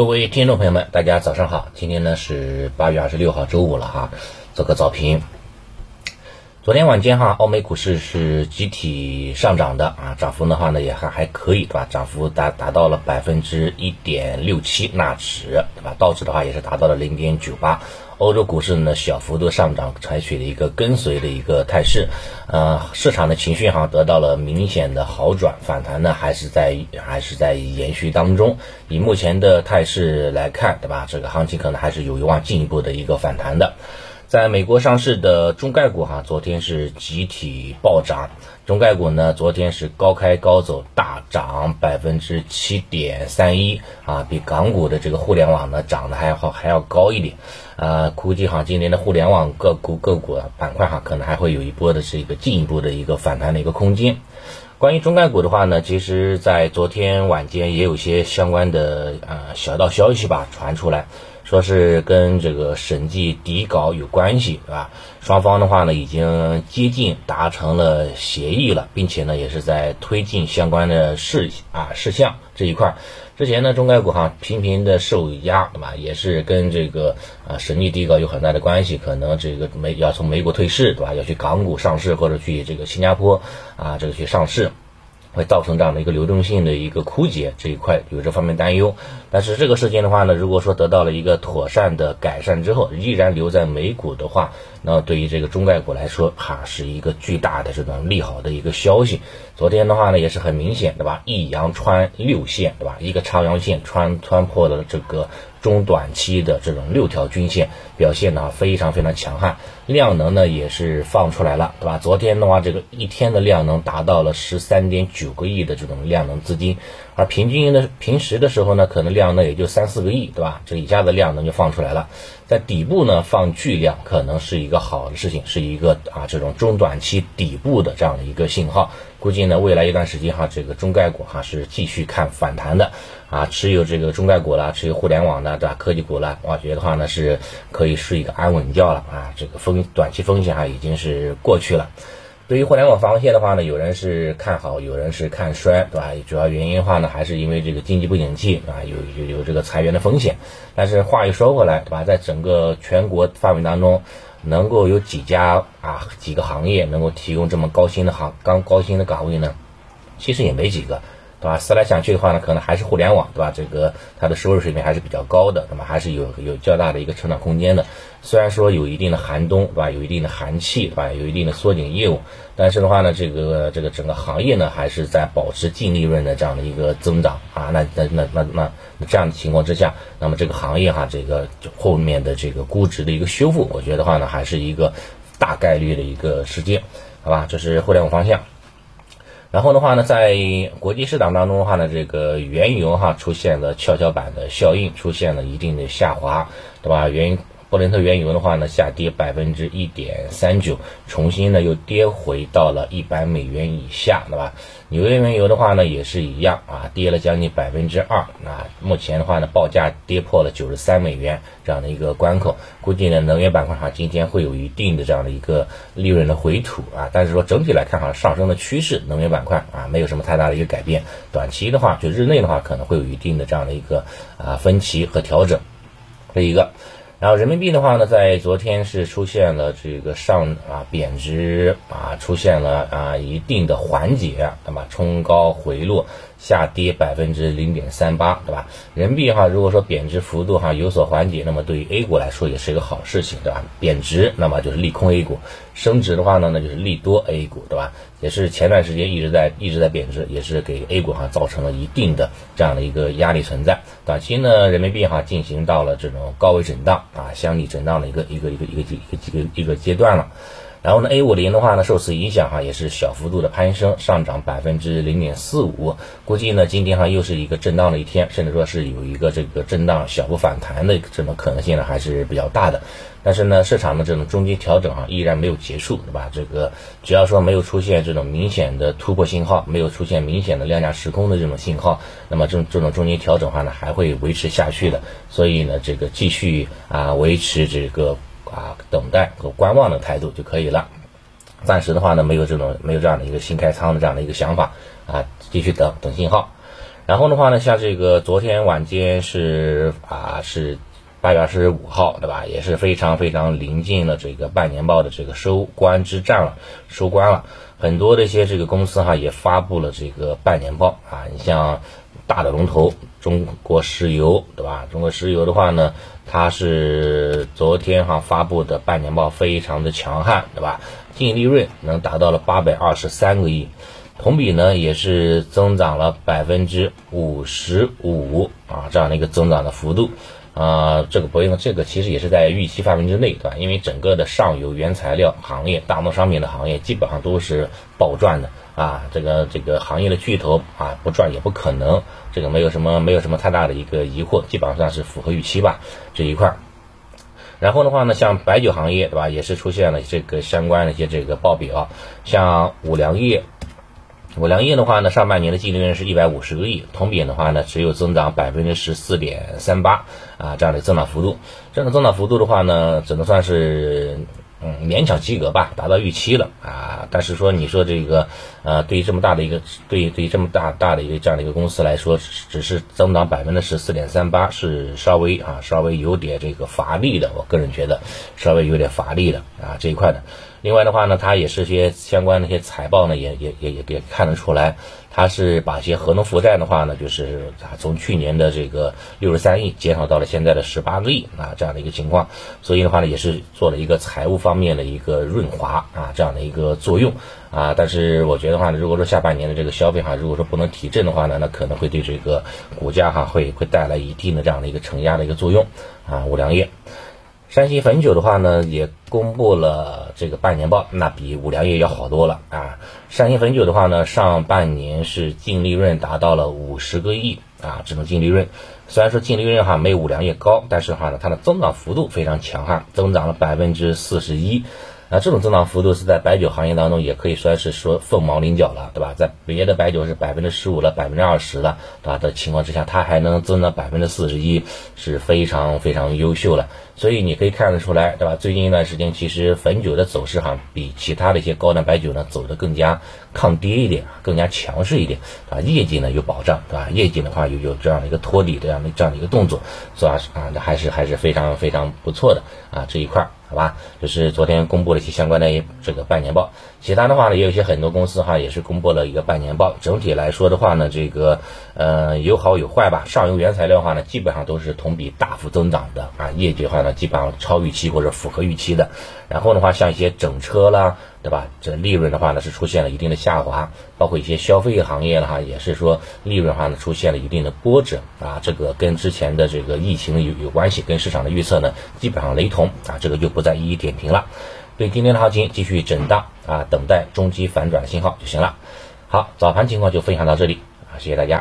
各位听众朋友们，大家早上好！今天呢是八月二十六号，周五了哈，做个早评。昨天晚间哈，欧美股市是集体上涨的啊，涨幅的话呢也还还可以对吧？涨幅达达到了百分之一点六七，纳指对吧？道指的话也是达到了零点九八。欧洲股市呢小幅度上涨，采取了一个跟随的一个态势，呃，市场的情绪好像得到了明显的好转，反弹呢还是在还是在延续当中。以目前的态势来看，对吧？这个行情可能还是有望进一步的一个反弹的。在美国上市的中概股哈，昨天是集体暴涨。中概股呢，昨天是高开高走，大涨百分之七点三一啊，比港股的这个互联网呢涨得还好还要高一点啊。估计哈，今年的互联网个股个股板块哈，可能还会有一波的这个进一步的一个反弹的一个空间。关于中概股的话呢，其实在昨天晚间也有些相关的呃小道消息吧传出来。说是跟这个审计底稿有关系，对吧？双方的话呢，已经接近达成了协议了，并且呢，也是在推进相关的事啊事项这一块。之前呢，中概股哈频频的受压，对吧？也是跟这个啊审计底稿有很大的关系，可能这个美要从美股退市，对吧？要去港股上市或者去这个新加坡啊这个去上市。会造成这样的一个流动性的一个枯竭，这一块有这方面担忧。但是这个事情的话呢，如果说得到了一个妥善的改善之后，依然留在美股的话，那对于这个中概股来说，哈是一个巨大的这种利好的一个消息。昨天的话呢，也是很明显，对吧？一阳穿六线，对吧？一个长阳线穿穿破了这个。中短期的这种六条均线表现呢非常非常强悍，量能呢也是放出来了，对吧？昨天的话，这个一天的量能达到了十三点九个亿的这种量能资金，而平均的平时的时候呢，可能量呢也就三四个亿，对吧？这一下子量能就放出来了，在底部呢放巨量可能是一个好的事情，是一个啊这种中短期底部的这样的一个信号。估计呢未来一段时间哈，这个中概股哈是继续看反弹的。啊，持有这个中概股啦，持有互联网的对吧？科技股啦，我觉得话呢是可以睡一个安稳觉了啊。这个风短期风险啊已经是过去了。对于互联网防线的话呢，有人是看好，有人是看衰，对吧？主要原因的话呢，还是因为这个经济不景气啊，有有有这个裁员的风险。但是话又说回来，对吧？在整个全国范围当中，能够有几家啊几个行业能够提供这么高薪的行高高薪的岗位呢？其实也没几个。对吧？思来想去的话呢，可能还是互联网，对吧？这个它的收入水平还是比较高的，那么还是有有较大的一个成长空间的。虽然说有一定的寒冬，对吧？有一定的寒气，对吧？有一定的缩紧业务，但是的话呢，这个这个整个行业呢，还是在保持净利润的这样的一个增长啊。那那那那那这样的情况之下，那么这个行业哈，这个后面的这个估值的一个修复，我觉得话呢，还是一个大概率的一个事件，好吧？这是互联网方向。然后的话呢，在国际市场当中的话呢，这个原油哈出现了跷跷板的效应，出现了一定的下滑，对吧？原布伦特原油的话呢，下跌百分之一点三九，重新呢又跌回到了一百美元以下，对吧？纽约原油的话呢也是一样啊，跌了将近百分之二，啊，目前的话呢报价跌破了九十三美元这样的一个关口，估计呢能源板块哈今天会有一定的这样的一个利润的回吐啊，但是说整体来看哈上升的趋势，能源板块啊没有什么太大的一个改变，短期的话就日内的话可能会有一定的这样的一个啊分歧和调整，这一个。然后人民币的话呢，在昨天是出现了这个上啊贬值啊，出现了啊一定的缓解，那么冲高回落，下跌百分之零点三八，对吧？人民币哈，如果说贬值幅度哈有所缓解，那么对于 A 股来说也是一个好事情，对吧？贬值那么就是利空 A 股，升值的话呢，那就是利多 A 股，对吧？也是前段时间一直在一直在贬值，也是给 A 股哈造成了一定的这样的一个压力存在。短期呢，人民币哈进行到了这种高位震荡。啊，箱体震荡的一个一个一个一个一个一个一个阶段了，然后呢，A 五零的话呢，受此影响哈，也是小幅度的攀升，上涨百分之零点四五。估计呢，今天哈又是一个震荡的一天，甚至说是有一个这个震荡小幅反弹的这种可能性呢，还是比较大的。但是呢，市场的这种中间调整啊，依然没有结束，对吧？这个只要说没有出现这种明显的突破信号，没有出现明显的量价时空的这种信号，那么这种这种中间调整的话呢，还会维持下去的。所以呢，这个继续啊维持这个啊等待和观望的态度就可以了。暂时的话呢，没有这种没有这样的一个新开仓的这样的一个想法啊，继续等等信号。然后的话呢，像这个昨天晚间是啊是八月二十五号，对吧？也是非常非常临近了这个半年报的这个收官之战了，收官了。很多的一些这个公司哈也发布了这个半年报啊，你像大的龙头中国石油，对吧？中国石油的话呢，它是昨天哈发布的半年报非常的强悍，对吧？净利润能达到了八百二十三个亿。同比呢也是增长了百分之五十五啊，这样的一个增长的幅度啊，这个不用，这个其实也是在预期范围之内，对吧？因为整个的上游原材料行业、大宗商品的行业基本上都是暴赚的啊，这个这个行业的巨头啊不赚也不可能，这个没有什么没有什么太大的一个疑惑，基本上算是符合预期吧这一块。然后的话呢，像白酒行业，对吧？也是出现了这个相关的一些这个报表，像五粮液。五粮液的话呢，上半年的净利润是一百五十个亿，同比的话呢，只有增长百分之十四点三八啊，这样的增长幅度。这样的增长幅度的话呢，只能算是嗯勉强及格吧，达到预期了啊。但是说你说这个呃，对于这么大的一个对于对于这么大大的一个这样的一个公司来说，只是增长百分之十四点三八，是稍微啊稍微有点这个乏力的。我个人觉得稍微有点乏力的啊这一块的。另外的话呢，它也是些相关的一些财报呢，也也也也也看得出来，它是把一些合同负债的话呢，就是啊从去年的这个六十三亿减少到了现在的十八个亿啊这样的一个情况，所以的话呢，也是做了一个财务方面的一个润滑啊这样的一个作用啊。但是我觉得话呢，如果说下半年的这个消费哈，如果说不能提振的话呢，那可能会对这个股价哈会会带来一定的这样的一个承压的一个作用啊。五粮液。山西汾酒的话呢，也公布了这个半年报，那比五粮液要好多了啊。山西汾酒的话呢，上半年是净利润达到了五十个亿啊，只能净利润，虽然说净利润哈没有五粮液高，但是的话呢，它的增长幅度非常强悍，增长了百分之四十一。那这种增长幅度是在白酒行业当中也可以算是说凤毛麟角了，对吧？在别的白酒是百分之十五了、百分之二十了，对吧？的情况之下，它还能增长百分之四十一，是非常非常优秀了。所以你可以看得出来，对吧？最近一段时间，其实汾酒的走势哈，比其他的一些高端白酒呢走得更加抗跌一点，更加强势一点，啊，业绩呢有保障，对吧？业绩的话有有这样的一个托底这样的这样的一个动作，是吧？啊，还是还是非常非常不错的啊这一块。好吧，就是昨天公布了一些相关的这个半年报，其他的话呢，也有一些很多公司哈，也是公布了一个半年报。整体来说的话呢，这个呃有好有坏吧。上游原材料的话呢，基本上都是同比大幅增长的啊，业绩的话呢，基本上超预期或者符合预期的。然后的话，像一些整车啦。对吧？这利润的话呢是出现了一定的下滑，包括一些消费行业的话也是说利润的话呢出现了一定的波折啊，这个跟之前的这个疫情有有关系，跟市场的预测呢基本上雷同啊，这个就不再一一点评了。对今天的行情继续震荡啊，等待中期反转的信号就行了。好，早盘情况就分享到这里啊，谢谢大家。